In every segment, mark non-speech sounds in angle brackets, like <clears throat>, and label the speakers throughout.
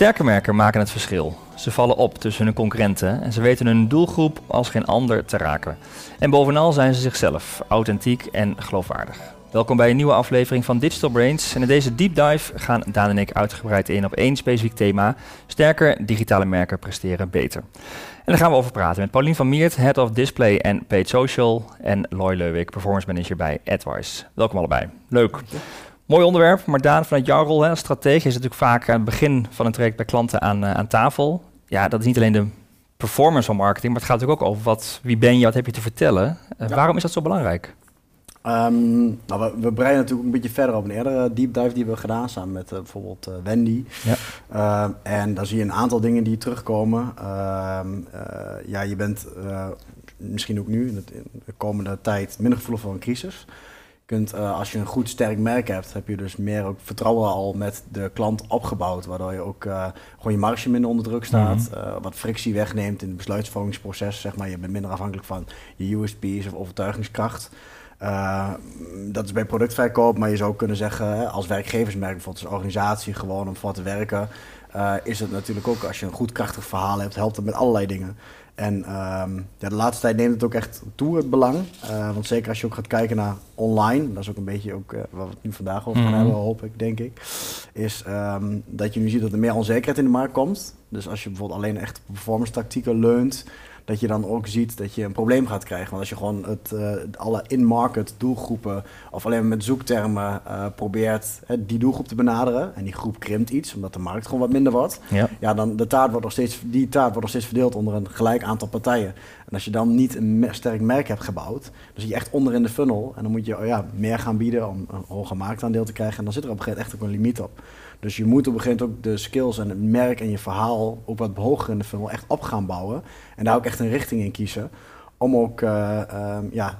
Speaker 1: Sterke merken maken het verschil. Ze vallen op tussen hun concurrenten en ze weten hun doelgroep als geen ander te raken. En bovenal zijn ze zichzelf, authentiek en geloofwaardig. Welkom bij een nieuwe aflevering van Digital Brains. En in deze deep dive gaan Daan en ik uitgebreid in op één specifiek thema. Sterker, digitale merken presteren beter. En daar gaan we over praten met Paulien van Miert, Head of Display en Paid Social. En Loy Leuwik, Performance Manager bij AdWise. Welkom allebei. Leuk. Mooi onderwerp, maar Daan, vanuit jouw rol als stratege is natuurlijk vaak aan het begin van een traject bij klanten aan, uh, aan tafel. Ja, dat is niet alleen de performance van marketing, maar het gaat natuurlijk ook over wat, wie ben je, wat heb je te vertellen. Uh, Waarom is dat zo belangrijk?
Speaker 2: Um, nou, we, we, breiden natuurlijk een beetje verder op een eerdere deep dive die we hebben gedaan samen met uh, bijvoorbeeld uh, Wendy. Ja. Uh, en daar zie je een aantal dingen die terugkomen. ja, je bent misschien ook nu in, het, in, de komende tijd minder gevoelig voor een crisis. Kunt, als je een goed sterk merk hebt, heb je dus meer ook vertrouwen al met de klant opgebouwd. Waardoor je ook gewoon je marge minder onder druk staat. Mm -hmm. wat frictie wegneemt in het besluitvormingsproces. Zeg maar. Je bent minder afhankelijk van je USP's of overtuigingskracht. Uh, dat is bij productverkoop, maar je zou kunnen zeggen, als werkgeversmerk, bijvoorbeeld als organisatie, gewoon om voor te werken, uh, is het natuurlijk ook, als je een goed krachtig verhaal hebt, helpt het met allerlei dingen. En um, ja, de laatste tijd neemt het ook echt toe, het belang. Uh, want zeker als je ook gaat kijken naar online, dat is ook een beetje ook, waar we het nu vandaag over gaan mm -hmm. hebben, hoop ik, denk ik, is um, dat je nu ziet dat er meer onzekerheid in de markt komt. Dus als je bijvoorbeeld alleen echt performance tactieken leunt, dat je dan ook ziet dat je een probleem gaat krijgen. Want als je gewoon het, uh, alle in-market doelgroepen of alleen met zoektermen uh, probeert hè, die doelgroep te benaderen en die groep krimpt iets, omdat de markt gewoon wat minder wordt, ja, ja dan de taart wordt nog steeds, die taart wordt nog steeds verdeeld onder een gelijk aantal partijen. En als je dan niet een sterk merk hebt gebouwd, dan zit je echt onder in de funnel en dan moet je oh ja, meer gaan bieden om een hoger marktaandeel te krijgen en dan zit er op een gegeven moment echt ook een limiet op. Dus je moet op een gegeven moment ook de skills en het merk en je verhaal ook wat hoger in de funnel echt op gaan bouwen. En daar ook echt een richting in kiezen. Om ook uh, um, ja,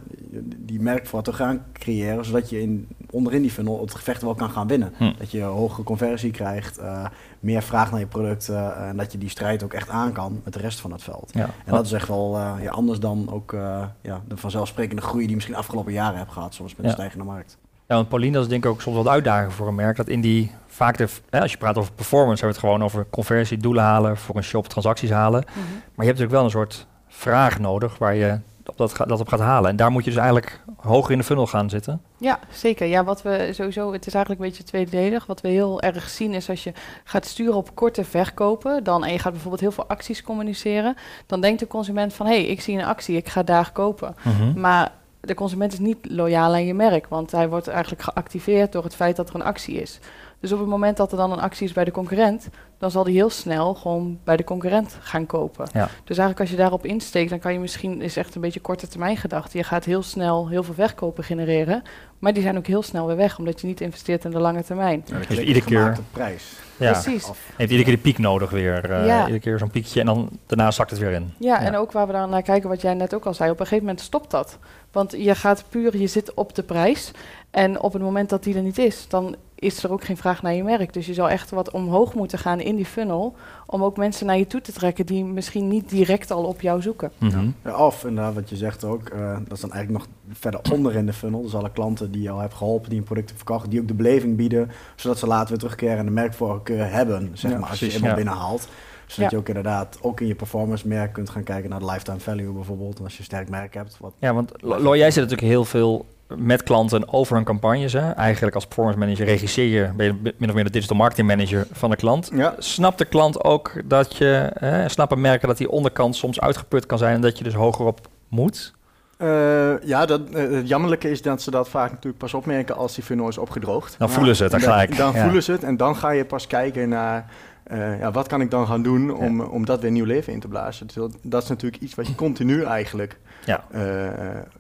Speaker 2: die te gaan creëren, zodat je in, onderin die funnel het gevecht wel kan gaan winnen. Hm. Dat je hogere conversie krijgt, uh, meer vraag naar je producten uh, en dat je die strijd ook echt aan kan met de rest van het veld. Ja. En dat is echt wel ja, anders dan ook ja, de vanzelfsprekende groei die je misschien afgelopen jaren hebt gehad, soms met ja. een stijgende markt.
Speaker 1: Ja, want Pauline, dat is denk ik ook soms wat uitdaging voor een merk. Dat in die vaak, de, hè, als je praat over performance, hebben we het gewoon over conversie, doelen halen, voor een shop transacties halen. Mm -hmm. Maar je hebt natuurlijk wel een soort vraag nodig waar je op dat, dat op gaat halen. En daar moet je dus eigenlijk hoger in de funnel gaan zitten.
Speaker 3: Ja, zeker. Ja, wat we sowieso, het is eigenlijk een beetje tweeledig. Wat we heel erg zien is als je gaat sturen op korte verkopen, dan en je gaat bijvoorbeeld heel veel acties communiceren, dan denkt de consument van hé, hey, ik zie een actie, ik ga daar kopen. Mm -hmm. Maar de consument is niet loyaal aan je merk, want hij wordt eigenlijk geactiveerd door het feit dat er een actie is. Dus op het moment dat er dan een actie is bij de concurrent, dan zal die heel snel gewoon bij de concurrent gaan kopen. Ja. Dus eigenlijk als je daarop insteekt, dan kan je misschien, is echt een beetje korte termijn gedachte, je gaat heel snel heel veel verkopen genereren, maar die zijn ook heel snel weer weg, omdat je niet investeert in de lange termijn.
Speaker 2: Ja, dus iedere keer de prijs.
Speaker 1: Ja. Precies. Heeft iedere keer de piek nodig weer. Uh, ja. Iedere keer zo'n piekje en dan daarna zakt het weer in.
Speaker 3: Ja, ja, en ook waar we dan naar kijken, wat jij net ook al zei, op een gegeven moment stopt dat. Want je gaat puur, je zit op de prijs. En op het moment dat die er niet is, dan is er ook geen vraag naar je merk. Dus je zal echt wat omhoog moeten gaan in die funnel. Om ook mensen naar je toe te trekken die misschien niet direct al op jou zoeken.
Speaker 2: Mm -hmm. ja, of inderdaad, wat je zegt ook, uh, dat is dan eigenlijk nog verder onder in de funnel. Dus alle klanten die je al hebt geholpen, die een product hebben verkocht, die ook de beleving bieden, zodat ze later weer terugkeren en de merkvoorkeur hebben, zeg ja, maar, als precies, je iemand ja. binnenhaalt. Zodat ja. je ook inderdaad ook in je performance merk kunt gaan kijken naar de lifetime value bijvoorbeeld. En als je een sterk merk hebt. Wat
Speaker 1: ja, want Lo, jij zit natuurlijk heel veel met klanten over hun campagnes. Hè. Eigenlijk als performance manager regisseer je, ben je min of meer de digital marketing manager van de klant. Ja. Snapt de klant ook dat je, hè, snappen merken dat die onderkant soms uitgeput kan zijn en dat je dus hogerop moet?
Speaker 4: Uh, ja, dat, uh, het jammerlijke is dat ze dat vaak natuurlijk pas opmerken als die funnel is opgedroogd.
Speaker 1: Dan voelen ze het, dan gelijk.
Speaker 4: Dan, dan ja. voelen ze het en dan ga je pas kijken naar... Uh, ja, wat kan ik dan gaan doen om, ja. om dat weer nieuw leven in te blazen? Dus dat is natuurlijk iets wat je continu eigenlijk ja.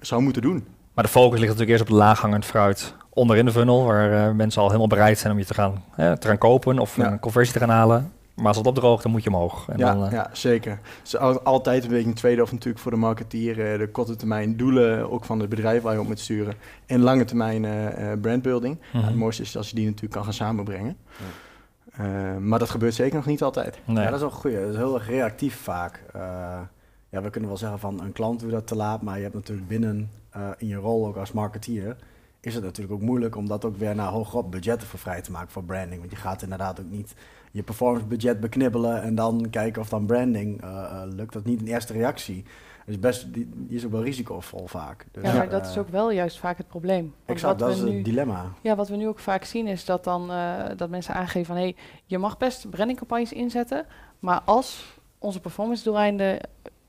Speaker 4: zou moeten doen.
Speaker 1: Maar de focus ligt natuurlijk eerst op de laaghangend fruit onderin de funnel, waar uh, mensen al helemaal bereid zijn om je te gaan, hè, te gaan kopen of ja. een conversie te gaan halen. Maar als het opdroogt, dan moet je omhoog.
Speaker 4: En ja, dan, uh... ja, zeker. Het is altijd een beetje een tweede of natuurlijk voor de marketeer. Uh, de korte termijn doelen, ook van het bedrijf waar je op moet sturen. En lange termijn brandbuilding. Mm -hmm. het mooiste is als je die natuurlijk kan gaan samenbrengen. Ja. maar dat gebeurt zeker nog niet altijd.
Speaker 2: Nee. Ja, dat is wel goed. Dat is heel erg reactief vaak. ja, we kunnen wel zeggen van een klant doet dat te laat, maar je hebt natuurlijk binnen uh, in je rol ook als marketeer, is het natuurlijk ook moeilijk om dat ook weer naar hogerop budgetten voor vrij te maken voor branding. Want je gaat inderdaad ook niet je performance budget beknibbelen en dan kijken of dan branding uh, lukt. Dat niet een eerste reactie. Dus best, die, die is ook wel risicovol vaak. Dus,
Speaker 3: ja, maar dat is ook wel juist vaak het probleem.
Speaker 2: exact, dat is het dilemma.
Speaker 3: Ja, wat we nu ook vaak zien is dat dan dat mensen aangeven van... hé, hey, je mag best brandingcampagnes inzetten... maar als onze performance doeleinden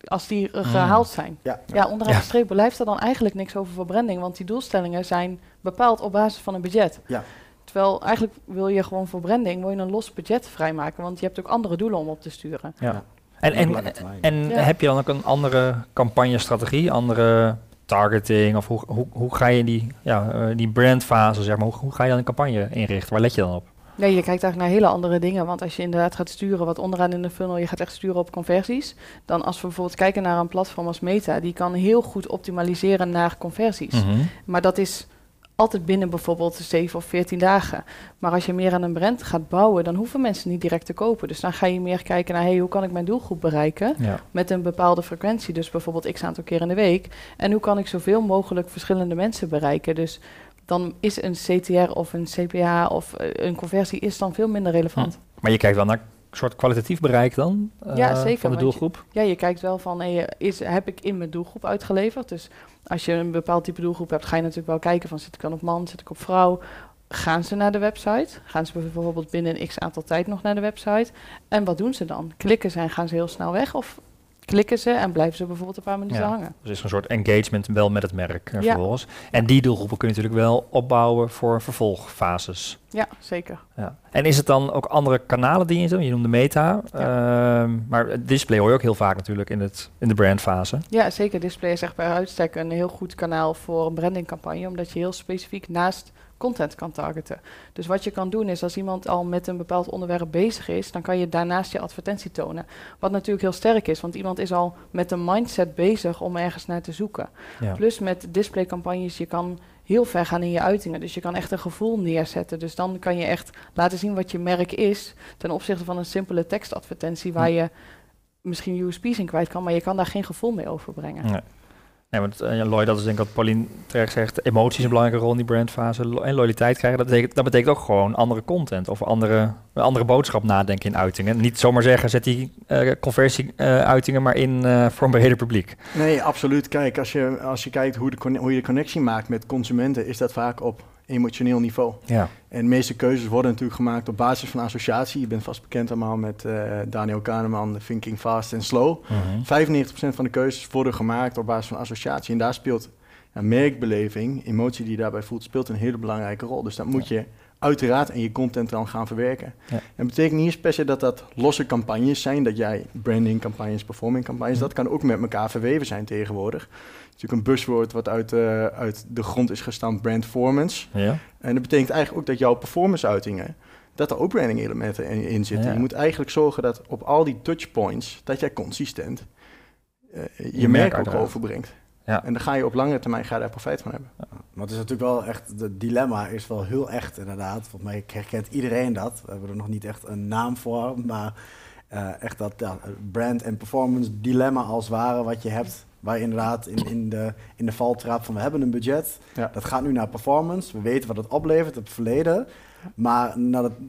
Speaker 3: als die hmm. gehaald zijn. Ja, ja. onderaan de streep blijft er dan eigenlijk niks over voor branding, want die doelstellingen zijn bepaald op basis van een budget. Ja. Terwijl eigenlijk wil je gewoon voor branding wil je een los budget vrijmaken, want je hebt ook andere doelen om op te sturen. Ja.
Speaker 1: En, en, en heb je dan ook een andere campagnestrategie, andere targeting? Of hoe, hoe, hoe ga je die, ja, uh, die brandfase, zeg maar, hoe, hoe ga je dan een campagne inrichten? Waar let je dan op?
Speaker 3: Nee, je kijkt eigenlijk naar hele andere dingen. Want als je inderdaad gaat sturen, wat onderaan in de funnel, je gaat echt sturen op conversies. Dan als we bijvoorbeeld kijken naar een platform als Meta, die kan heel goed optimaliseren naar conversies. Mhm. Maar dat is altijd binnen bijvoorbeeld 7 of 14 dagen. Maar als je meer aan een brand gaat bouwen, dan hoeven mensen niet direct te kopen. Dus dan ga je meer kijken naar hey, hoe kan ik mijn doelgroep bereiken met een bepaalde frequentie. Dus bijvoorbeeld x aantal keer in de week. En hoe kan ik zoveel mogelijk verschillende mensen bereiken. Dus dan is een CTR of een CPA of eh, een conversie is dan veel minder relevant.
Speaker 1: Hm. Maar je kijkt wel naar een soort kwalitatief bereik dan uh, ja, zeker, van de doelgroep?
Speaker 3: ja, je kijkt wel van, hey, is, heb ik in mijn doelgroep uitgeleverd? Dus als je een bepaald type doelgroep hebt, ga je natuurlijk wel kijken van, zit ik dan op man, zit ik op vrouw? Gaan ze naar de website? Gaan ze bijvoorbeeld binnen een x aantal tijd nog naar de website? En wat doen ze dan? Klikken ze en gaan ze heel snel weg? Of klikken ze en blijven ze bijvoorbeeld een paar minuten hangen.
Speaker 1: Dus is een soort engagement wel met het merk ja. vervolgens. En die doelgroepen kun je natuurlijk wel opbouwen voor vervolgfases.
Speaker 3: Ja, zeker. Ja.
Speaker 1: En is het dan ook andere kanalen die je zo? Je noemde Meta, ja. uh, maar display hoor je ook heel vaak natuurlijk in, het, in de brandfase.
Speaker 3: Ja, zeker. Display is echt bij uitstek een heel goed kanaal voor een brandingcampagne, omdat je heel specifiek naast content kan targeten. Dus wat je kan doen is als iemand al met een bepaald onderwerp bezig is, dan kan je daarnaast je advertentie tonen. Wat natuurlijk heel sterk is, want iemand is al met een mindset bezig om ergens naar te zoeken. Plus met displaycampagnes, je kan heel ver gaan in je uitingen. Dus je kan echt een gevoel neerzetten. Dus dan kan je echt laten zien wat je merk is ten opzichte van een simpele tekstadvertentie waar je misschien USP's in kwijt kan, maar je kan daar geen gevoel mee overbrengen. Nee.
Speaker 1: Nee, want uh, Lloyd, dat is denk ik wat Pauline terecht zegt. Emoties een belangrijke rol in die brandfase. En loyaliteit krijgen, dat betekent, dat betekent ook gewoon andere content. Of andere, andere boodschap nadenken in uitingen. Niet zomaar zeggen, zet die uh, conversie-uitingen maar in voor een breder publiek.
Speaker 4: Nee, absoluut. Kijk, als je, als je kijkt hoe, de, hoe je de connectie maakt met consumenten, is dat vaak op emotioneel niveau. Ja. En de meeste keuzes worden natuurlijk gemaakt op basis van associatie. Je bent vast bekend allemaal met uh, Daniel Kahneman, Thinking Fast and Slow. Mm 95% van de keuzes worden gemaakt op basis van associatie. En daar speelt ja, merkbeleving, emotie die je daarbij voelt, speelt een hele belangrijke rol. Dus dat moet je uiteraard in je content dan gaan verwerken. Ja. En dat betekent niet per se dat dat losse campagnes zijn, dat jij branding campagnes, performing campagnes, dat kan ook met elkaar verweven zijn tegenwoordig natuurlijk een buzzword wat uit, uh, uit de grond is gestampt, brandformance. Ja. En dat betekent eigenlijk ook dat jouw performance-uitingen, dat er ook branding elementen in, zitten. Je moet eigenlijk zorgen dat op al die touchpoints, dat jij consistent uh, je, je, merk, ook overbrengt. Ja. En dan ga je op lange termijn ga je daar profijt van hebben. Ja.
Speaker 2: Maar het is natuurlijk wel echt, het dilemma is wel heel echt inderdaad. Volgens mij herkent iedereen dat. We hebben er nog niet echt een naam voor, maar uh, echt dat ja, brand en performance dilemma als ware wat je hebt Waar je inderdaad in, in, de, in de val trap van we hebben een budget. Dat gaat nu naar performance. We weten wat het oplevert, het verleden. Maar,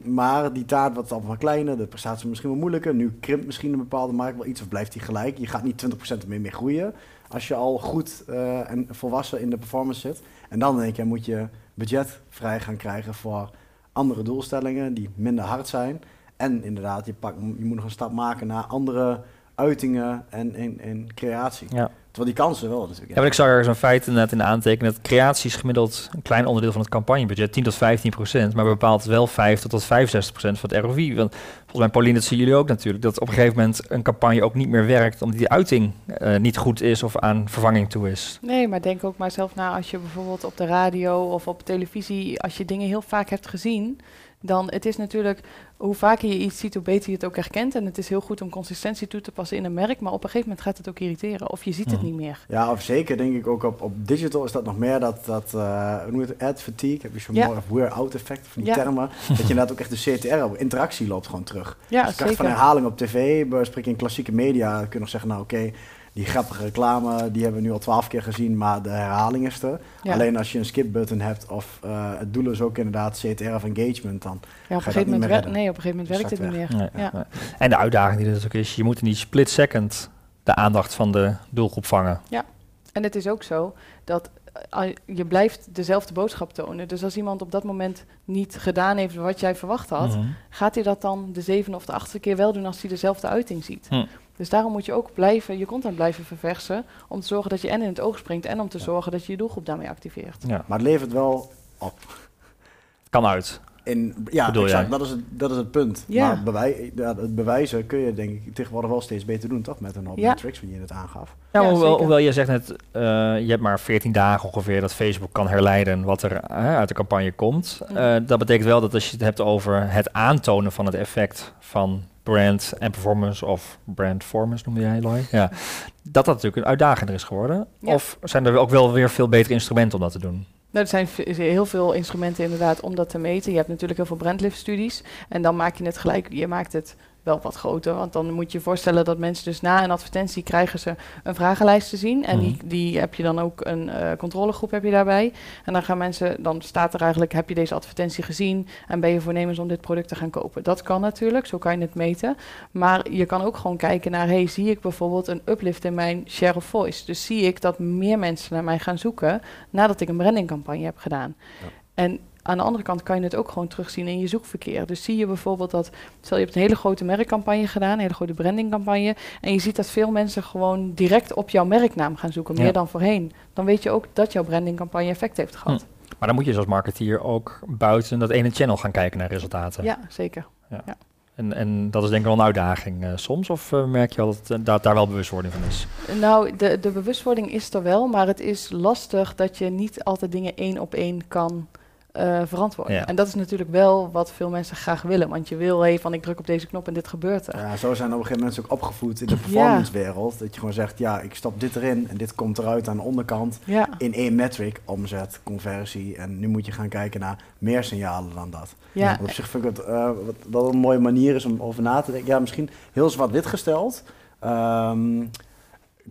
Speaker 2: maar die taart wordt allemaal kleiner. De prestatie misschien wel moeilijker. Nu krimpt misschien een bepaalde markt wel iets of blijft die gelijk. Je gaat niet 20% meer mee groeien. Als je al goed uh, en volwassen in de performance zit. En dan denk je, moet je budget vrij gaan krijgen voor andere doelstellingen die minder hard zijn. En inderdaad, je, pak, je moet nog een stap maken naar andere uitingen en, en, en creatie. Ja. Terwijl die kansen wel natuurlijk.
Speaker 1: Ja, maar ik zag er zo'n feit net in de aantekening dat creatie is gemiddeld een klein onderdeel van het campagnebudget, 10 tot 15 procent, maar bepaalt wel 5 tot 65 procent van het ROI. Want volgens mij, Pauline, dat zien jullie ook natuurlijk, dat op een gegeven moment een campagne ook niet meer werkt omdat die uiting uh, niet goed is of aan vervanging toe is.
Speaker 3: Nee, maar denk ook maar zelf na als je bijvoorbeeld op de radio of op televisie, als je dingen heel vaak hebt gezien, dan het is natuurlijk, hoe vaker je iets ziet, hoe beter je het ook herkent. En het is heel goed om consistentie toe te passen in een merk, maar op een gegeven moment gaat het ook irriteren. Of je ziet het niet meer.
Speaker 2: Ja, of zeker denk ik ook op, op digital is dat nog meer dat, dat uh, hoe noem je het, ad fatigue, heb je zo'n ja. wear-out effect van die termen. <laughs> dat je inderdaad ook echt de CTR, op interactie loopt gewoon terug. Ja, dus zeker. van herhaling op tv, bespreek in klassieke media, kun je nog zeggen, nou oké, die grappige reclame, die hebben we nu al twaalf keer gezien, maar de herhaling is er. Alleen als je een skip-button hebt of uh, het doel is ook inderdaad CTR of engagement, dan
Speaker 3: ja, op een gegeven moment Nee, op een gegeven moment werkt het niet meer. ja.
Speaker 1: En de uitdaging die er natuurlijk is, je moet in die split second de aandacht van de doelgroep vangen.
Speaker 3: Ja, en het is ook zo dat eh, je blijft dezelfde boodschap tonen. Dus als iemand op dat moment niet gedaan heeft wat jij verwacht had, mhm. gaat hij dat dan de zevende of de achtste keer wel doen als hij dezelfde uiting ziet. Hm. Dus daarom moet je ook blijven, je content blijven verversen, om te zorgen dat je en in het oog springt en om te zorgen dat je je doelgroep daarmee activeert.
Speaker 2: Ja. Maar het levert wel op.
Speaker 1: Kan uit.
Speaker 2: In, ja, exact, dat is, het, dat is het punt. Ja. Maar bewij, ja, het bewijzen kun je denk ik tegenwoordig wel steeds beter doen, toch? Met een hoop ja. tricks, wanneer je het aangaf.
Speaker 1: Ja, hoewel, hoewel, je zegt net, uh, je hebt maar 14 dagen ongeveer dat Facebook kan herleiden wat er uh, uit de campagne komt. Uh, dat betekent wel dat als je het hebt over het aantonen van het effect van brand en performance of brandformance noemde jij, Loy. Ja. <laughs> Dat dat natuurlijk een uitdagender is geworden. Of zijn er ook wel weer veel betere instrumenten om dat te doen?
Speaker 3: Nou, er zijn heel veel instrumenten inderdaad om dat te meten. Je hebt natuurlijk heel veel brandlift studies. En dan maak je het gelijk, je maakt het wel wat groter. Want dan moet je je voorstellen dat mensen dus na een advertentie krijgen ze een vragenlijst te zien. En die, mhm. die heb je dan ook een uh, controlegroep heb je daarbij. En dan gaan mensen, dan staat er eigenlijk, heb je deze advertentie gezien en ben je voornemens om dit product te gaan kopen. Dat kan natuurlijk, zo kan je het meten. Maar je kan ook gewoon kijken naar, hey, zie ik bijvoorbeeld een uplift in mijn share of voice? Dus zie ik dat meer mensen naar mij gaan zoeken nadat ik een brandingcampagne heb gedaan. Ja. En aan de andere kant kan je het ook gewoon terugzien in je zoekverkeer. Dus zie je bijvoorbeeld dat, stel je hebt een hele grote merkcampagne gedaan, een hele grote brandingcampagne, en je ziet dat veel mensen gewoon direct op jouw merknaam gaan zoeken, meer dan voorheen. Dan weet je ook dat jouw brandingcampagne effect heeft gehad. Hm.
Speaker 1: Maar dan moet je als marketeer ook buiten dat ene channel gaan kijken naar resultaten.
Speaker 3: Ja, zeker. Ja.
Speaker 1: En, en dat is denk ik wel een uitdaging uh, soms, of uh, merk je al dat uh, daar wel bewustwording van is?
Speaker 3: Nou, de, de bewustwording is er wel, maar het is lastig dat je niet altijd dingen één op één kan uh, verantwoorden. En dat is natuurlijk wel wat veel mensen graag willen. Want je wil, hey, van ik druk op deze knop en dit gebeurt er.
Speaker 2: Ja, zo zijn op een gegeven moment ook opgevoed in de performancewereld. Dat je gewoon zegt, ja, ik stop dit erin en dit komt eruit aan de onderkant. In één metric, omzet, conversie. En nu moet je gaan kijken naar meer signalen dan dat. Ja. Op zich vind ik het uh, wat, wat, een mooie manier is om over na te denken. Ja, misschien heel zwart-wit gesteld. Um,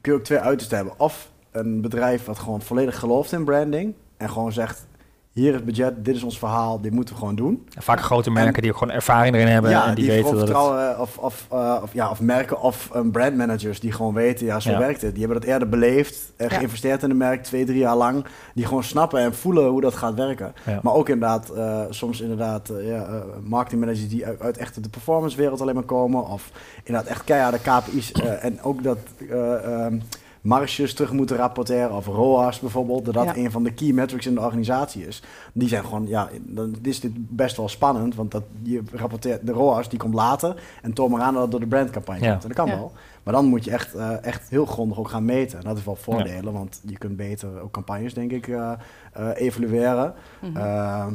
Speaker 2: kun je ook twee uitersten hebben. Of een bedrijf wat gewoon volledig gelooft in branding. En gewoon zegt, hier is het budget, dit is ons verhaal, dit moeten we gewoon doen.
Speaker 1: vaak grote merken die ook gewoon ervaring erin hebben ja, en die, weten dat
Speaker 2: het... of, of, uh, of, ja, of merken of um, brandmanagers die gewoon weten, ja, zo werkt het. Die hebben dat eerder beleefd en geïnvesteerd in een merk twee, drie jaar lang. Die gewoon snappen en voelen hoe dat gaat werken. Maar ook inderdaad, uh, soms inderdaad, uh, marketingmanagers die uit, uit echt de performancewereld alleen maar komen. Of inderdaad echt keiharde KPI's en ook dat... Um, marges terug moeten rapporteren of ROAS bijvoorbeeld, dat dat een van de key metrics in de organisatie is. Die zijn gewoon, ja, dan is dit best wel spannend, want dat je rapporteert de ROAS die komt later en toon maar aan dat het door de brandcampagne komt. En dat kan wel. Maar dan moet je echt, uh, echt heel grondig ook gaan meten. En dat is wel voordelen, want je kunt beter ook campagnes, denk ik, uh, uh, evalueren. Mhm.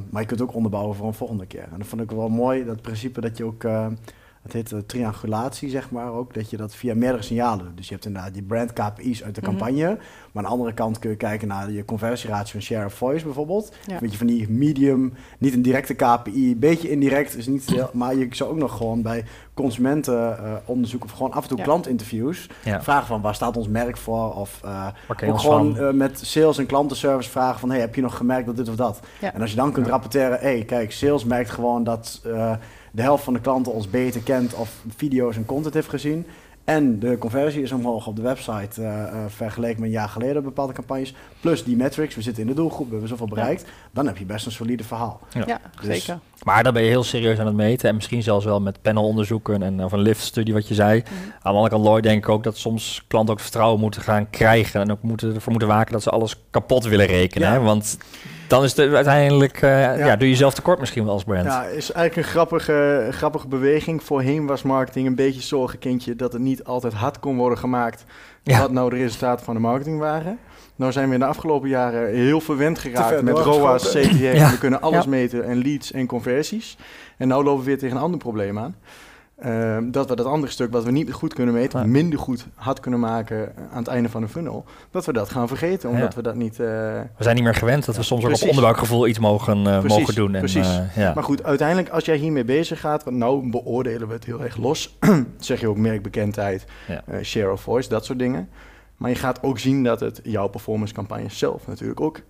Speaker 2: maar je kunt ook onderbouwen voor een volgende keer. En dat vond ik wel mooi, dat principe dat je ook het heet uh, triangulatie, zeg maar ook, dat je dat via meerdere signalen doet. Dus je hebt inderdaad die brand KPI's uit de mhm. campagne, maar aan de andere kant kun je kijken naar je conversieratio van share of voice bijvoorbeeld. Ja. Weet je, van die medium, niet een directe KPI, beetje indirect, is niet heel, maar je zou ook nog gewoon bij consumentenonderzoek uh, of gewoon af en toe klantinterviews vragen van waar staat ons merk voor of uh, ook gewoon uh, met sales en klantenservice vragen van hey, heb je nog gemerkt dat dit of dat? En als je dan kunt rapporteren, hey, kijk, sales merkt gewoon dat de helft van de klanten ons beter kent of video's en content heeft gezien. En de conversie is omhoog op de website uh, uh, vergeleken met een jaar geleden bepaalde campagnes. Plus die metrics, we zitten in de doelgroep, we hebben zoveel bereikt. Dan heb je best een solide verhaal.
Speaker 3: Ja, dus zeker.
Speaker 1: Maar dan ben je heel serieus aan het meten. En misschien zelfs wel met panelonderzoeken en of een lift-studie wat je zei. Mhm. Aan de andere kant, Lloyd, denk ik ook dat soms klanten ook vertrouwen moeten gaan krijgen. En ook moeten, ervoor moeten waken dat ze alles kapot willen rekenen. Hè? Want dan is het uiteindelijk, uh, ja. ja. doe je zelf tekort misschien wel als brand.
Speaker 4: Ja, is eigenlijk een grappige, grappige beweging. Voorheen was marketing een beetje zorgenkindje dat het niet altijd hard kon worden gemaakt. Wat nou de resultaten van de marketing waren. Nou zijn we in de afgelopen jaren heel verwend geraakt met ROAS, CTR. We kunnen alles meten en leads en conversies. En nu lopen we weer tegen een ander probleem aan. Ehm, dat we dat andere stuk wat we niet goed kunnen meten, minder goed had kunnen maken aan het einde van de funnel, dat we dat gaan vergeten, omdat we dat niet... Uh,
Speaker 1: we zijn niet meer gewend dat we soms ook op onderbuikgevoel iets mogen, uh, mogen doen. En, precies. Uh,
Speaker 4: ja. Maar goed, uiteindelijk als jij hiermee bezig gaat, want nou beoordelen we het heel erg los, <clears throat> zeg je ook merkbekendheid, share of voice, dat soort dingen. Maar je gaat ook zien dat het jouw performance campagne zelf natuurlijk ook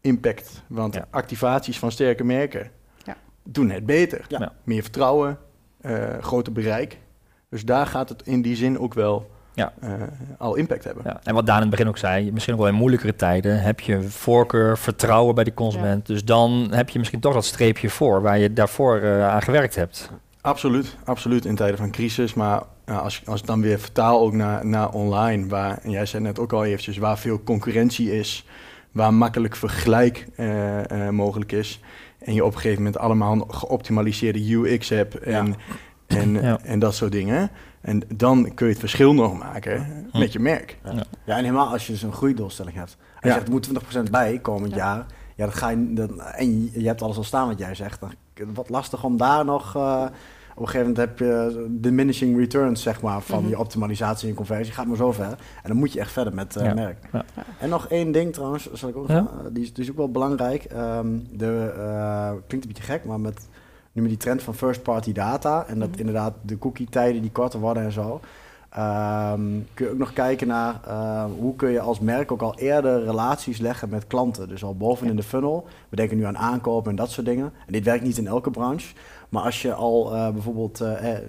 Speaker 4: impact. Want activaties van sterke merken ja. doen het beter. Ja. Meer vertrouwen, groter bereik. Dus daar gaat het in die zin ook wel ja. Uh, al impact hebben. Ja.
Speaker 1: En wat Daan in het begin ook zei, misschien ook wel in moeilijkere tijden heb je voorkeur, vertrouwen bij de consument. Dus dan heb je misschien toch dat streepje voor waar je daarvoor uh, aan gewerkt hebt.
Speaker 4: Absoluut, absoluut in tijden van crisis. Maar uh, als, als ik dan weer vertaal ook naar, naar online, waar, en jij zei net ook al eventjes, waar veel concurrentie is, waar makkelijk vergelijk mogelijk is. En je op een gegeven moment allemaal geoptimaliseerde UX hebt en, en, en dat soort dingen en dan kun je het verschil nog maken met je merk.
Speaker 2: Ja. ja. en helemaal als je dus een groeidoelstelling hebt. Als je zegt, er moet 20% bij komend jaar. Ja, dat ga je, dan, en je hebt alles al staan wat jij zegt. Dan wat lastig om daar nog... Uh, op een gegeven moment heb je diminishing returns, zeg maar, van mhm. je optimalisatie en conversie. Gaat maar zo ver. En dan moet je echt verder met uh, merk. Ja. En nog één ding trouwens, zal ik ook, uh, die, is, die is ook wel belangrijk. Um, de, klinkt een beetje gek, maar met nu met die trend van first party data en dat mhm. inderdaad de cookie tijden die korter worden en zo. Ehm, kun je ook nog kijken naar uh, hoe kun je als merk ook al eerder relaties leggen met klanten. Dus al boven in de funnel. We denken nu aan aankopen en dat soort dingen. En dit werkt niet in elke branche. Maar als je al uh, bijvoorbeeld, uh, eh,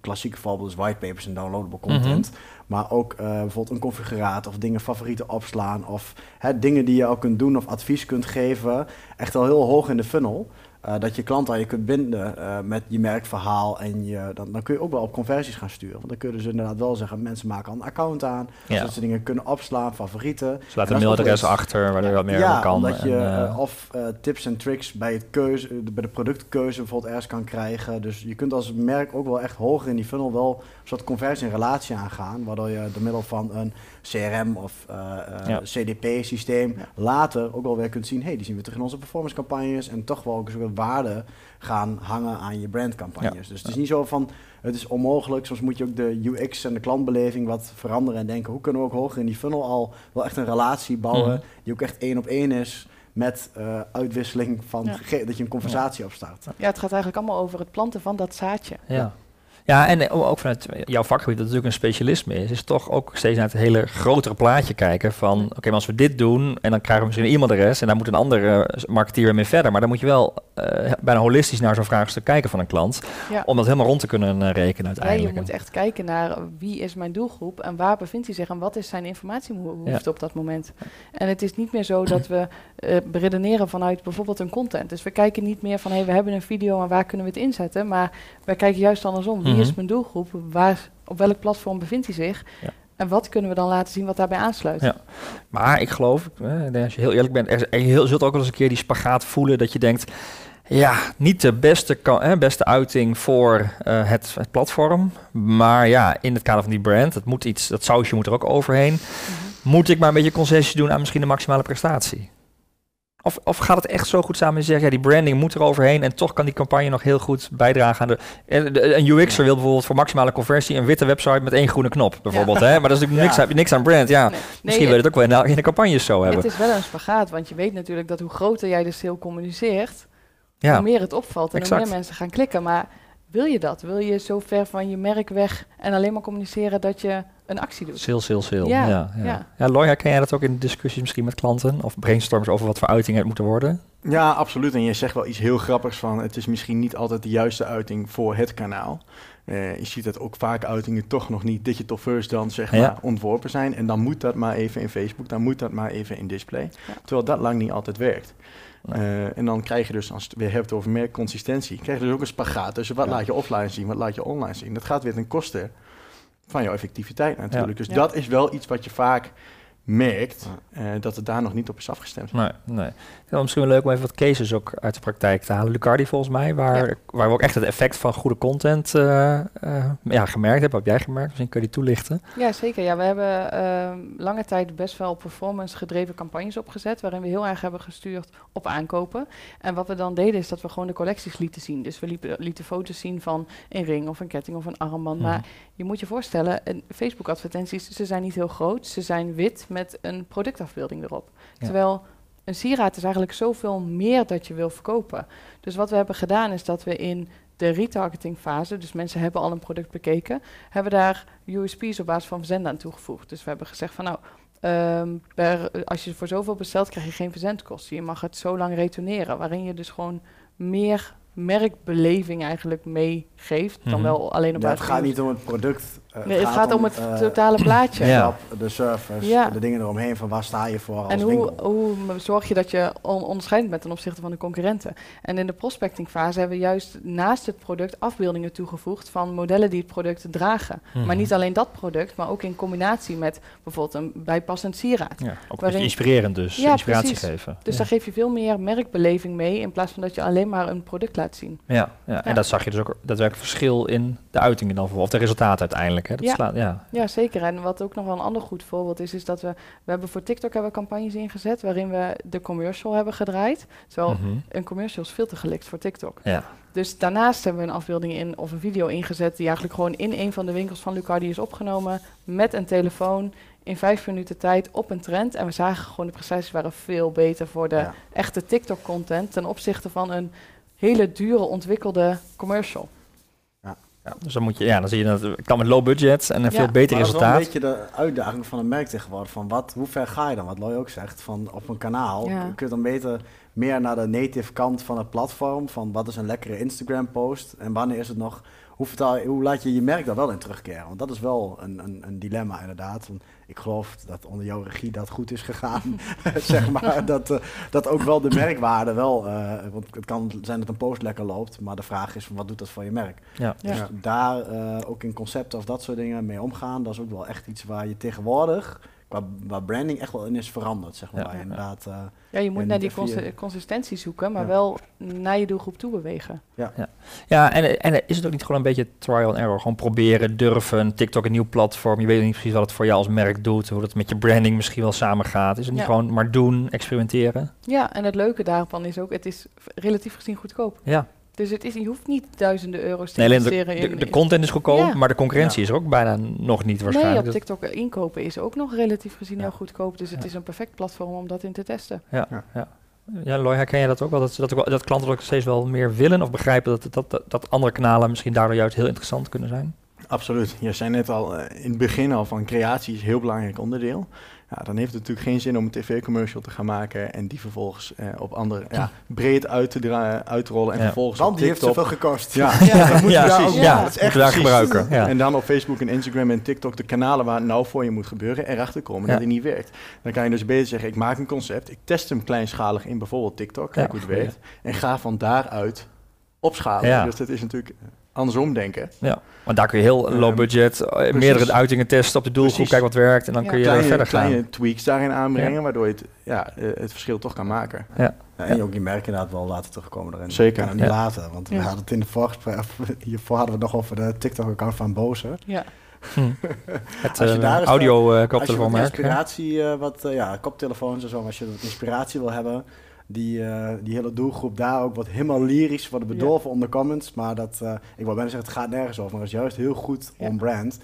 Speaker 2: klassieke voorbeeld is whitepapers en downloadable mhm. content. Maar ook bijvoorbeeld een configurator of dingen favorieten opslaan. Of dingen die je al kunt doen of advies kunt geven. Echt al heel hoog in de funnel. Uh, dat je klant aan je kunt binden uh, met je merkverhaal. En je, dan, dan kun je ook wel op conversies gaan sturen. Want dan kunnen ze inderdaad wel zeggen, mensen maken al een account aan. Ja. Zodat ze dingen kunnen opslaan, favorieten.
Speaker 1: Ze laten een mailadres achter, waar je wat meer ja, kan.
Speaker 2: omdat je uh, of tips en tricks bij, het keuze, bij de productkeuze bijvoorbeeld ergens kan krijgen. Dus je kunt als merk ook wel echt hoger in die funnel wel een soort conversie en relatie aangaan. Waardoor je door middel van een CRM of CDP-systeem later ook wel weer kunt zien... hey, die zien we terug in onze performance campagnes en toch wel ook eens waarde gaan hangen aan je brandcampagnes. Dus het is niet zo van het is onmogelijk. Soms moet je ook de UX en de klantbeleving wat veranderen en denken hoe kunnen we ook hoger in die funnel al wel echt een relatie bouwen mhm. die ook echt één op één is met uh, uitwisseling van dat je een conversatie opstart.
Speaker 3: Ja, het gaat eigenlijk allemaal over het planten van dat zaadje.
Speaker 1: Ja. Ja, en ook vanuit jouw vakgebied, dat natuurlijk een specialisme is, is toch ook steeds naar het hele grotere plaatje kijken van, oké, maar als we dit doen en dan krijgen we misschien een e-mailadres en dan moet een andere uh, marketeer mee verder, maar dan moet je wel uh, bijna holistisch naar zo'n vraagstuk kijken van een klant, om dat helemaal rond te kunnen uh, rekenen uiteindelijk.
Speaker 3: Ja, je moet echt kijken naar wie is mijn doelgroep en waar bevindt hij zich en wat is zijn informatiebehoefte op dat moment. En het is niet meer zo dat we beredeneren vanuit bijvoorbeeld een content. Dus we kijken niet meer van, hé, hey, we hebben een video en waar kunnen we het inzetten, maar we kijken juist andersom. Wie is mhm. mijn doelgroep? Waar, op welk platform bevindt hij zich? Ja. En wat kunnen we dan laten zien wat daarbij aansluit? Ja.
Speaker 1: Maar ik geloof, als je heel eerlijk bent, er, je zult ook wel eens een keer die spagaat voelen dat je denkt, ja, niet de beste, beste uiting voor uh, het, het, platform. Maar ja, in het kader van die brand, het moet iets, dat sausje moet er ook overheen. Mhm. Moet ik maar een beetje concessie doen aan misschien de maximale prestatie? Of, of gaat het echt zo goed samen en zeggen, ja, die branding moet er overheen en toch kan die campagne nog heel goed bijdragen aan de... Een UX'er wil bijvoorbeeld voor maximale conversie een witte website met één groene knop, bijvoorbeeld. Hè? Maar dat is natuurlijk niks, heb je niks aan brand. Ja, misschien wil je het ook wel in de, campagnes zo hebben.
Speaker 3: Het is wel een spagaat, want je weet natuurlijk dat hoe groter jij de sale communiceert, hoe meer het opvalt en hoe meer mensen gaan klikken. Maar wil je dat? Wil je zo ver van je merk weg en alleen maar communiceren dat je een actie doet?
Speaker 1: Sales, sales, sales. Ja, ja, ja. ja. Loya, ken jij dat ook in discussies misschien met klanten? Of brainstorms over wat voor uitingen het moeten worden?
Speaker 4: Ja, absoluut. En je zegt wel iets heel grappigs van... het is misschien niet altijd de juiste uiting voor het kanaal. Uh, je ziet dat ook vaak uitingen toch nog niet digital first dan zeg maar ontworpen zijn. En dan moet dat maar even in Facebook, dan moet dat maar even in display. Terwijl dat lang niet altijd werkt. Uh, en dan krijg je dus, als je het weer hebt over meer consistentie, krijg je dus ook een spagaat. Tussen wat laat je offline zien, wat laat je online zien. Dat gaat weer ten koste van jouw effectiviteit natuurlijk. Dus dat is wel iets wat je vaak merkt uh, dat het daar nog niet op is afgestemd.
Speaker 1: Nee, nee. Het misschien wel leuk om even wat cases ook uit de praktijk te halen. Lucardi volgens mij, waar, waar we ook echt het effect van goede content uh, uh, ja, gemerkt hebben. Heb jij gemerkt? Misschien kun je die toelichten.
Speaker 3: Ja, zeker. Ja, we hebben ehm, lange tijd best wel performance gedreven campagnes opgezet, waarin we heel erg hebben gestuurd op aankopen. En wat we dan deden is dat we gewoon de collecties lieten zien. Dus we liepen, lieten foto's zien van een ring of een ketting of een armband. Maar mhm. je moet je voorstellen, Facebook advertenties, ze zijn niet heel groot. Ze zijn wit met een productafbeelding erop. Terwijl een sieraad is eigenlijk zoveel meer dat je wil verkopen. Dus wat we hebben gedaan is dat we in de retargeting fase, dus mensen hebben al een product bekeken, hebben daar USP's op basis van verzenden aan toegevoegd. Dus we hebben gezegd van nou, ehm, per, als je voor zoveel bestelt, krijg je geen verzendkosten. Je mag het zo lang retourneren, waarin je dus gewoon meer merkbeleving eigenlijk meegeeft dan
Speaker 1: Mhm.
Speaker 3: wel alleen op
Speaker 2: Ja, het gaat niet om het product. eh,
Speaker 3: Nee, het gaat om het
Speaker 2: eh,
Speaker 3: totale plaatje. <clears throat>
Speaker 1: Ja.
Speaker 2: de service,
Speaker 3: Ja.
Speaker 2: de dingen eromheen van waar sta je voor als
Speaker 3: En hoe,
Speaker 2: winkel.
Speaker 3: hoe zorg je dat je on onderscheidend bent ten opzichte van de concurrenten? En in de prospectingfase hebben we juist naast het product afbeeldingen toegevoegd van modellen die het product dragen.
Speaker 1: Mhm.
Speaker 3: Maar niet alleen dat product, maar ook in combinatie met bijvoorbeeld een bijpassend sieraad.
Speaker 1: Ja, ook
Speaker 3: waarin-
Speaker 1: inspirerend dus.
Speaker 3: Ja,
Speaker 1: inspiratie
Speaker 3: precies.
Speaker 1: geven.
Speaker 3: Dus
Speaker 1: ja.
Speaker 3: daar geef je veel meer merkbeleving mee in plaats van dat je alleen maar een product laat zien.
Speaker 1: Ja, ja.
Speaker 3: Ja.
Speaker 1: en dat zag je dus ook daadwerkelijk verschil in de uitingen dan, of de resultaten uiteindelijk. Hè? Dat
Speaker 3: Ja.
Speaker 1: slaat- ja.
Speaker 3: Ja, zeker. En wat ook nog wel een ander goed voorbeeld is, is dat we, we hebben voor TikTok hebben campagnes ingezet waarin we de commercial hebben gedraaid. Terwijl
Speaker 1: Mhm.
Speaker 3: een commercial is veel te gelikt voor TikTok.
Speaker 1: ja.
Speaker 3: Dus daarnaast hebben we een afbeelding in of een video ingezet die eigenlijk gewoon in een van de winkels van Lucardi is opgenomen met een telefoon in vijf minuten tijd op een trend. En we zagen gewoon de prestaties waren veel beter voor de
Speaker 2: Ja.
Speaker 3: echte TikTok-content ten opzichte van een hele dure ontwikkelde commercial.
Speaker 1: Ja, dus dan moet je, ja, dan zie je dat het kan met low budget en een
Speaker 3: Ja.
Speaker 1: veel beter
Speaker 2: Maar dat is wel
Speaker 1: resultaat.
Speaker 2: een beetje de uitdaging van een merk tegenwoordig. Van wat, hoe ver ga je dan? Wat Loy ook zegt, van op een kanaal
Speaker 3: Ja.
Speaker 2: kun je dan beter meer naar de native kant van het platform. Van wat is een lekkere Instagram post en wanneer is het nog... Hoe, vertaal je, hoe laat je je merk daar wel in terugkeren? Want dat is wel een, een, een dilemma inderdaad. Want ik geloof dat onder jouw regie dat goed is gegaan. <laughs> <laughs> zeg maar, dat, eh, dat ook wel de merkwaarde wel... eh, want het kan zijn dat een post lekker loopt. Maar de vraag is van wat doet dat voor je merk?
Speaker 1: Ja.
Speaker 3: Ja.
Speaker 2: Dus daar eh, ook in concepten of dat soort dingen mee omgaan, dat is ook wel echt iets waar je tegenwoordig, qua, waar branding echt wel in is veranderd, zeg maar.
Speaker 1: Ja.
Speaker 2: inderdaad, eh,
Speaker 3: Ja, je moet
Speaker 2: Ja,
Speaker 3: naar die consi- consistentie zoeken, maar
Speaker 2: Ja.
Speaker 3: wel naar je doelgroep toe bewegen.
Speaker 1: Ja, en, en is het ook niet gewoon een beetje trial and error? Gewoon proberen, durven, TikTok een nieuw platform. Je weet niet precies wat het voor jou als merk doet, hoe dat met je branding misschien wel samengaat. Is het niet
Speaker 3: Ja.
Speaker 1: gewoon maar doen, experimenteren?
Speaker 3: Ja, en het leuke daarvan is ook, het is relatief gezien goedkoop.
Speaker 1: Ja,
Speaker 3: Dus het is, je hoeft niet duizenden euro's te
Speaker 1: nee,
Speaker 3: investeren
Speaker 1: de,
Speaker 3: in...
Speaker 1: de, de content is goedkoop,
Speaker 3: Ja.
Speaker 1: maar de concurrentie is er ook bijna nog niet waarschijnlijk.
Speaker 3: Nee, op
Speaker 1: Dat-
Speaker 3: TikTok inkopen is ook nog relatief gezien
Speaker 1: Ja.
Speaker 3: heel goedkoop. Dus het is een perfect platform om dat in te testen.
Speaker 1: Ja,
Speaker 4: Ja.
Speaker 1: ja. ja. Loy, herken je dat ook wel? Dat, dat, dat klanten ook steeds wel meer willen of begrijpen dat, dat, dat, dat andere kanalen misschien daardoor juist heel interessant kunnen zijn?
Speaker 4: Absoluut. Je zei net al eh, in het begin al van creatie is een heel belangrijk onderdeel. Ja, dan heeft het natuurlijk geen zin om een tv-commercial te gaan maken en die vervolgens eh, op andere ja, breed uit te uitrollen en
Speaker 1: Ja.
Speaker 4: vervolgens
Speaker 2: want die heeft zoveel gekost.
Speaker 4: Ja,
Speaker 3: Ja.
Speaker 4: dat moet je
Speaker 1: ja,
Speaker 4: daar
Speaker 1: precies.
Speaker 4: ook-
Speaker 1: ja,
Speaker 3: Ja,
Speaker 1: dat
Speaker 2: dat is echt
Speaker 1: daar gebruiken. Ja.
Speaker 4: En dan op Facebook en Instagram en TikTok de kanalen waar het nou voor je moet gebeuren erachter komen
Speaker 1: Ja.
Speaker 4: dat het niet werkt. Dan kan je dus beter zeggen, ik maak een concept, ik test hem kleinschalig in bijvoorbeeld TikTok, kijk
Speaker 1: Ja,
Speaker 4: hoe het werkt. En ga van daaruit opschalen.
Speaker 1: Ja.
Speaker 4: Dus dat is natuurlijk andersom denken.
Speaker 1: Want daar kun je heel low
Speaker 4: Ehm,
Speaker 1: budget, eh, meerdere uitingen testen op de doelgroep,
Speaker 4: Precies.
Speaker 1: kijken wat werkt en dan
Speaker 3: Ja.
Speaker 1: kun je
Speaker 4: kleine,
Speaker 1: verder gaan.
Speaker 4: kleine tweaks daarin aanbrengen, waardoor je het, ja, eh, het verschil toch kan maken.
Speaker 2: Ja, en je ook je merk inderdaad wel laten terugkomen erin.
Speaker 4: Zeker.
Speaker 2: En niet
Speaker 1: Ja.
Speaker 2: laten, want we
Speaker 3: Ja.
Speaker 2: hadden het in de of hiervoor hadden we het nog over de TikTok-account van Boze.
Speaker 3: Ja, <laughs>
Speaker 1: Hm. Het
Speaker 2: Als je daar
Speaker 1: audio eh
Speaker 2: Als je wat inspiratie, eh, wat, ja, koptelefoons en zo, als je wat inspiratie wil hebben, die, eh, die hele doelgroep daar ook wat helemaal lyrisch worden bedolven onder comments. Maar dat, eh, ik wil bijna zeggen, het gaat nergens over, maar het is juist heel goed
Speaker 3: Ja.
Speaker 2: on brand.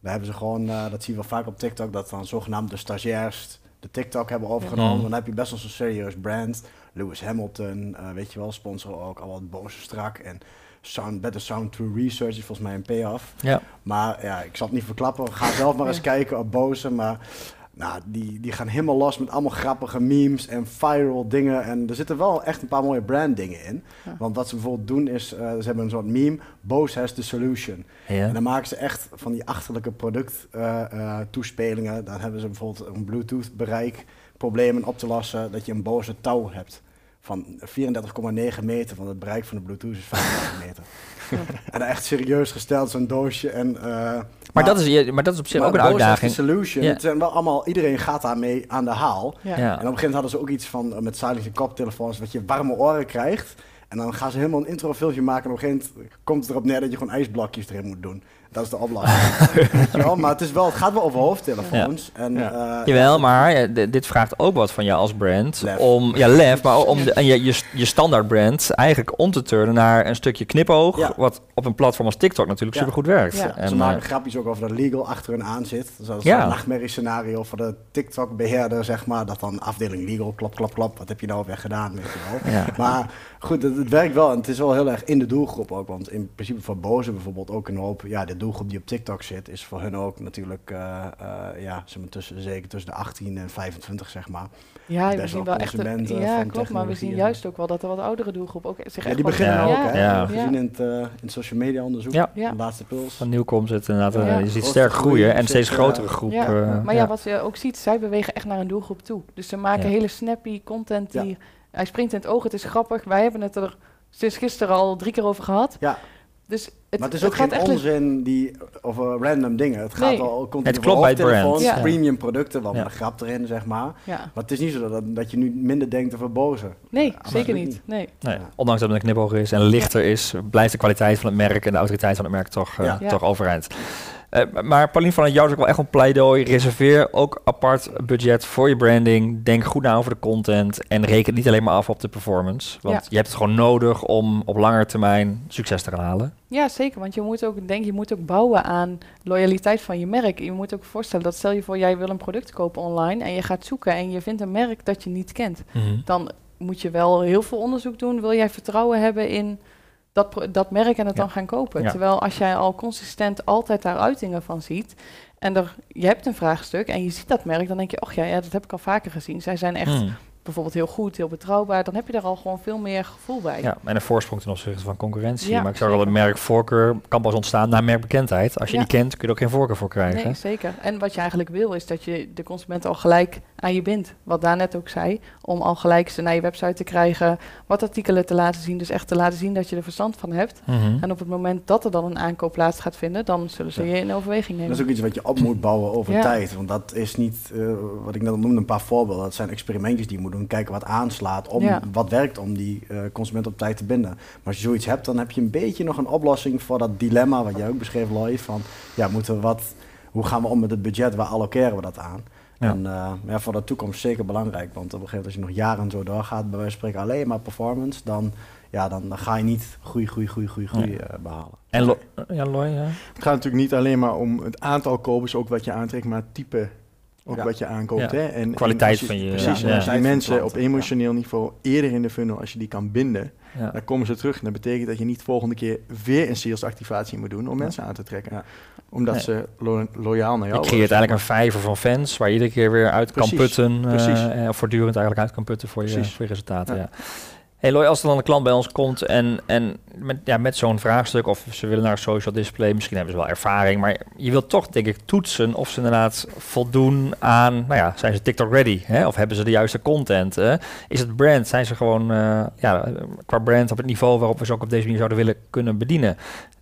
Speaker 2: Daar hebben ze gewoon, eh, dat zien we vaak op TikTok, dat dan zogenaamd de stagiairs de TikTok hebben overgenomen.
Speaker 1: Ja.
Speaker 2: Dan heb je best wel zo'n serieus brand. Lewis Hamilton, eh, weet je wel, sponsoren ook al wat boze strak. En sound, Better Sound True Research is volgens mij een payoff.
Speaker 1: Ja.
Speaker 2: Maar ja, ik zal het niet verklappen. Ga zelf maar eens
Speaker 3: Ja.
Speaker 2: kijken op Boze. Maar nou, die, die gaan helemaal los met allemaal grappige memes en viral dingen. En er zitten wel echt een paar mooie brand dingen in.
Speaker 3: Ja.
Speaker 2: Want wat ze bijvoorbeeld doen is, eh, ze hebben een soort meme. Bose has the solution.
Speaker 1: Ja.
Speaker 2: En dan maken ze echt van die achterlijke product eh, eh, toespelingen. Dan hebben ze bijvoorbeeld een Bluetooth bereik problemen op te lossen. Dat je een Bose touw hebt van 34,9 meter. Want het bereik van de Bluetooth is 35 meter. en dan echt serieus gesteld zo'n doosje. En, eh,
Speaker 1: Maar, dat is, maar dat is op zich ook een uitdaging.
Speaker 2: solution.
Speaker 1: Ja.
Speaker 2: Het zijn wel allemaal, iedereen gaat daarmee aan de haal.
Speaker 3: Ja.
Speaker 2: En op een gegeven moment hadden ze ook iets van eh, met silence en koptelefoons, wat je warme oren krijgt. En dan gaan ze helemaal een introfilmpje maken. En op een gegeven moment komt het erop neer dat je gewoon ijsblokjes erin moet doen. Dat is de oplossing. <laughs> Maar het, is wel, het gaat wel over hoofdtelefoons. En,
Speaker 4: Ja.
Speaker 2: eh,
Speaker 1: Jawel, maar eh, dit vraagt ook wat van jou als brand.
Speaker 2: Lef.
Speaker 1: Om, ja, lef, maar om de, en je, je, je standaard brand eigenlijk om te turnen naar een stukje knipoog.
Speaker 2: Ja.
Speaker 1: Wat op een platform als TikTok natuurlijk
Speaker 2: Ja.
Speaker 1: supergoed werkt.
Speaker 3: Ja.
Speaker 1: En,
Speaker 2: ze
Speaker 1: eh,
Speaker 2: maken grapjes ook over dat legal achter hun aan zit. Dus dat is
Speaker 1: Ja.
Speaker 2: een nachtmerriescenario voor de TikTok-beheerder, zeg maar. Dat dan afdeling legal, klap, klap, klap. Wat heb je nou weer gedaan, weet je wel.
Speaker 1: ja.
Speaker 2: Maar goed, het, het werkt wel. En het is wel heel erg in de doelgroep ook. Want in principe voor Boze bijvoorbeeld ook een hoop... Ja, dit doelgroep die op TikTok zit, is voor hun ook natuurlijk, uh, ja, zeg maar tussen, zeker tussen de 18 en 25, zeg maar.
Speaker 3: Ja, we zien wel echt. Een, ja, klopt, maar we zien juist ook wel dat er wat oudere doelgroep ook zich ja.
Speaker 2: Die beginnen ja, ook, hè? Ja. We zien in het, uh, in social media onderzoek, ja. de laatste puls.
Speaker 1: Van Nieuwkom zit inderdaad, je ziet sterk groeien en steeds grotere groep.
Speaker 3: maar ja, wat je ook ziet, zij bewegen echt naar een doelgroep toe. Dus ze maken hele snappy content die hij springt in het oog, het is grappig. Wij hebben het er sinds gisteren al drie keer over gehad.
Speaker 2: Ja. Dus het, maar het is ook geen onzin die, over random dingen. Het gaat al
Speaker 1: continu het klopt bij telefoons,
Speaker 2: ja. premium producten, wat ja. een grap erin, zeg maar. Ja. Maar het is niet zo dat, dat je nu minder denkt over boze.
Speaker 3: Nee, zeker niet. Nee.
Speaker 1: nee. Ondanks dat het een knipoog is en lichter is, blijft de kwaliteit van het merk en de autoriteit van het merk toch, uh, toch overeind. Uh, maar Pauline van het jou is ook wel echt een pleidooi. Reserveer ook apart budget voor je branding. Denk goed na over de content. En reken niet alleen maar af op de performance. Want je hebt het gewoon nodig om op lange termijn succes te gaan halen.
Speaker 3: Ja, zeker. Want je moet ook, denk je moet ook bouwen aan loyaliteit van je merk. Je moet ook voorstellen dat stel je voor, jij wil een product kopen online en je gaat zoeken en je vindt een merk dat je niet kent. Mhm. Dan moet je wel heel veel onderzoek doen. Wil jij vertrouwen hebben in dat, dat merk en het dan gaan kopen. Terwijl als jij al consistent altijd daar uitingen van ziet en er, je hebt een vraagstuk en je ziet dat merk, dan denk je, oh ja, ja dat heb ik al vaker gezien. Zij zijn echt hmm bijvoorbeeld heel goed, heel betrouwbaar, dan heb je daar al gewoon veel meer gevoel bij.
Speaker 1: Ja, en een voorsprong ten opzichte van concurrentie. maar ik zou wel een merkvoorkeur kan pas ontstaan na merkbekendheid. Als je die kent, kun je er ook geen voorkeur voor krijgen.
Speaker 3: Nee, zeker. En wat je eigenlijk wil, is dat je de consument al gelijk aan je bindt. Wat daar net ook zei, om al gelijk ze naar je website te krijgen, wat artikelen te laten zien. Dus echt te laten zien dat je er verstand van hebt. Mhm. En op het moment dat er dan een aankoop plaats gaat vinden, dan zullen ze je in overweging nemen.
Speaker 2: Dat is ook iets wat je op moet bouwen over tijd. Want dat is niet, uh, wat ik net noemde, een paar voorbeelden. Dat zijn experimentjes die je moet doen, kijken wat aanslaat, om, wat werkt om die uh, consument op tijd te binden. Maar als je zoiets hebt, dan heb je een beetje nog een oplossing voor dat dilemma wat jij ook beschreef, Lloyd, van ja, moeten we wat, hoe gaan we om met het budget, waar allokeren we dat aan? Ja. En uh, ja, voor de toekomst zeker belangrijk, want op een gegeven moment als je nog jaren zo doorgaat, bij wijze van spreken alleen maar performance, dan, ja, dan, dan ga je niet groei, groei, groei, groei, groei uh, behalen.
Speaker 1: En ja, Loy, ja.
Speaker 4: Het gaat natuurlijk niet alleen maar om het aantal kopers, ook wat je aantrekt, maar het type ook wat je aankoopt. Hè?
Speaker 1: En, Kwaliteit van je...
Speaker 4: Precies, ja. als die mensen op emotioneel niveau eerder in de funnel, als je die kan binden, dan komen ze terug. En dat betekent dat je niet volgende keer weer een salesactivatie moet doen om mensen aan te trekken. Omdat ze loyaal naar jou
Speaker 1: Je creëert eigenlijk een vijver van fans waar je iedere keer weer uit kan putten. Uh, of voortdurend eigenlijk uit kan putten voor je, voor je resultaten. Ja. Hey Loy, als er dan een klant bij ons komt en, en met, ja, met zo'n vraagstuk, of ze willen naar social display, misschien hebben ze wel ervaring, maar je wilt toch, denk ik, toetsen of ze inderdaad voldoen aan, nou ja, zijn ze TikTok ready? Hè? Of hebben ze de juiste content? Is het brand? Zijn ze gewoon, uh, ja, qua brand op het niveau waarop we ze ook op deze manier zouden willen kunnen bedienen?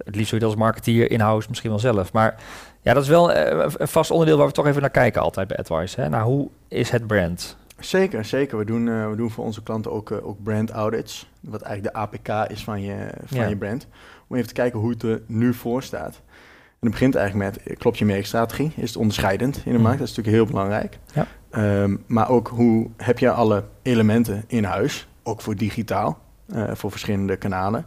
Speaker 1: Het liefst je als marketeer, in-house, misschien wel zelf. Maar ja, dat is wel uh, een vast onderdeel waar we toch even naar kijken altijd bij AdWise. Hè? Nou, hoe is het brand?
Speaker 4: Zeker, zeker. We doen, uh, we doen voor onze klanten ook, uh, ook brand audits. Wat eigenlijk de APK is van je, van je brand. Om even te kijken hoe het er nu voor staat. En het begint eigenlijk met, klopt je merkstrategie? Is het onderscheidend in de mm. markt? Dat is natuurlijk heel belangrijk. Ja. Um, maar ook hoe heb je alle elementen in huis? Ook voor digitaal, uh, voor verschillende kanalen.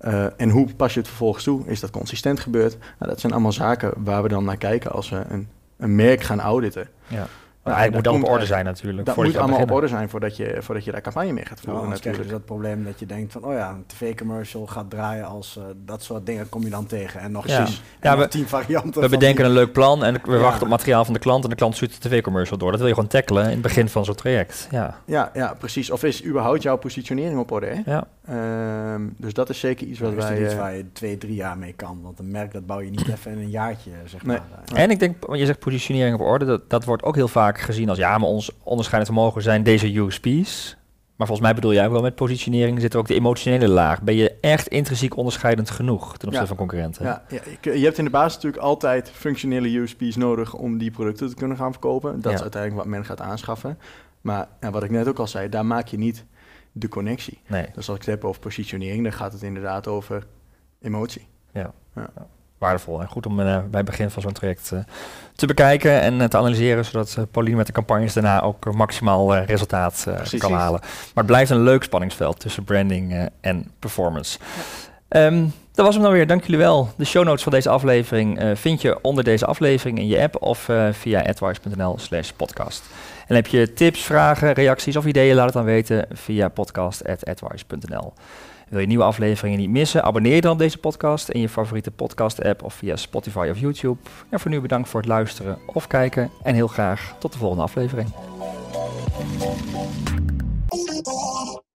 Speaker 4: Uh, en hoe pas je het vervolgens toe? Is dat consistent gebeurd? Nou, dat zijn allemaal zaken waar we dan naar kijken als we een, een merk gaan auditen. Ja.
Speaker 1: Nou, hij moet dan op orde zijn natuurlijk.
Speaker 4: Dat moet allemaal op orde zijn voordat je, voordat je daar campagne mee gaat voeren.
Speaker 2: Nou, natuurlijk. dat probleem dat je denkt van, oh ja, een tv-commercial gaat draaien als uh, dat soort dingen kom je dan tegen. En nog ja. ja,
Speaker 1: we,
Speaker 2: tien varianten.
Speaker 1: We bedenken een leuk plan en we wachten op materiaal van de klant en de klant stuurt de tv-commercial door. Dat wil je gewoon tackelen in het begin van zo'n traject. Ja.
Speaker 4: Ja, ja, precies. Of is überhaupt jouw positionering op orde? Hè? Ja. Um, dus dat is zeker iets wat wij...
Speaker 2: iets waar je twee, drie jaar mee kan. Want een merk dat bouw je niet even in een jaartje, zeg maar.
Speaker 1: En ik denk, want je zegt positionering op orde, dat, dat wordt ook heel vaak gezien als ja, maar ons onderscheidend vermogen zijn deze USP's. Maar volgens mij bedoel jij ook wel met positionering zit er ook de emotionele laag. Ben je echt intrinsiek onderscheidend genoeg ten opzichte van concurrenten?
Speaker 4: Ja, ja, je hebt in de basis natuurlijk altijd functionele USP's nodig om die producten te kunnen gaan verkopen. Dat is uiteindelijk wat men gaat aanschaffen. Maar wat ik net ook al zei, daar maak je niet de connectie. Nee. Dus als ik het heb over positionering, dan gaat het inderdaad over emotie. Ja.
Speaker 1: ja. Waardevol en goed om uh, bij het begin van zo'n traject uh, te bekijken en uh, te analyseren, zodat Pauline met de campagnes daarna ook maximaal resultaat kan halen. Maar het blijft een leuk spanningsveld tussen branding en performance. Ja. Um, dat was hem dan weer. Dank jullie wel. De show notes van deze aflevering vind je onder deze aflevering in je app of via advice.nl slash podcast. En heb je tips, vragen, reacties of ideeën, laat het dan weten via podcast.advice.nl. Wil je nieuwe afleveringen niet missen? Abonneer dan op deze podcast in je favoriete podcast-app of via Spotify of YouTube. En voor nu bedankt voor het luisteren of kijken en heel graag tot de volgende aflevering.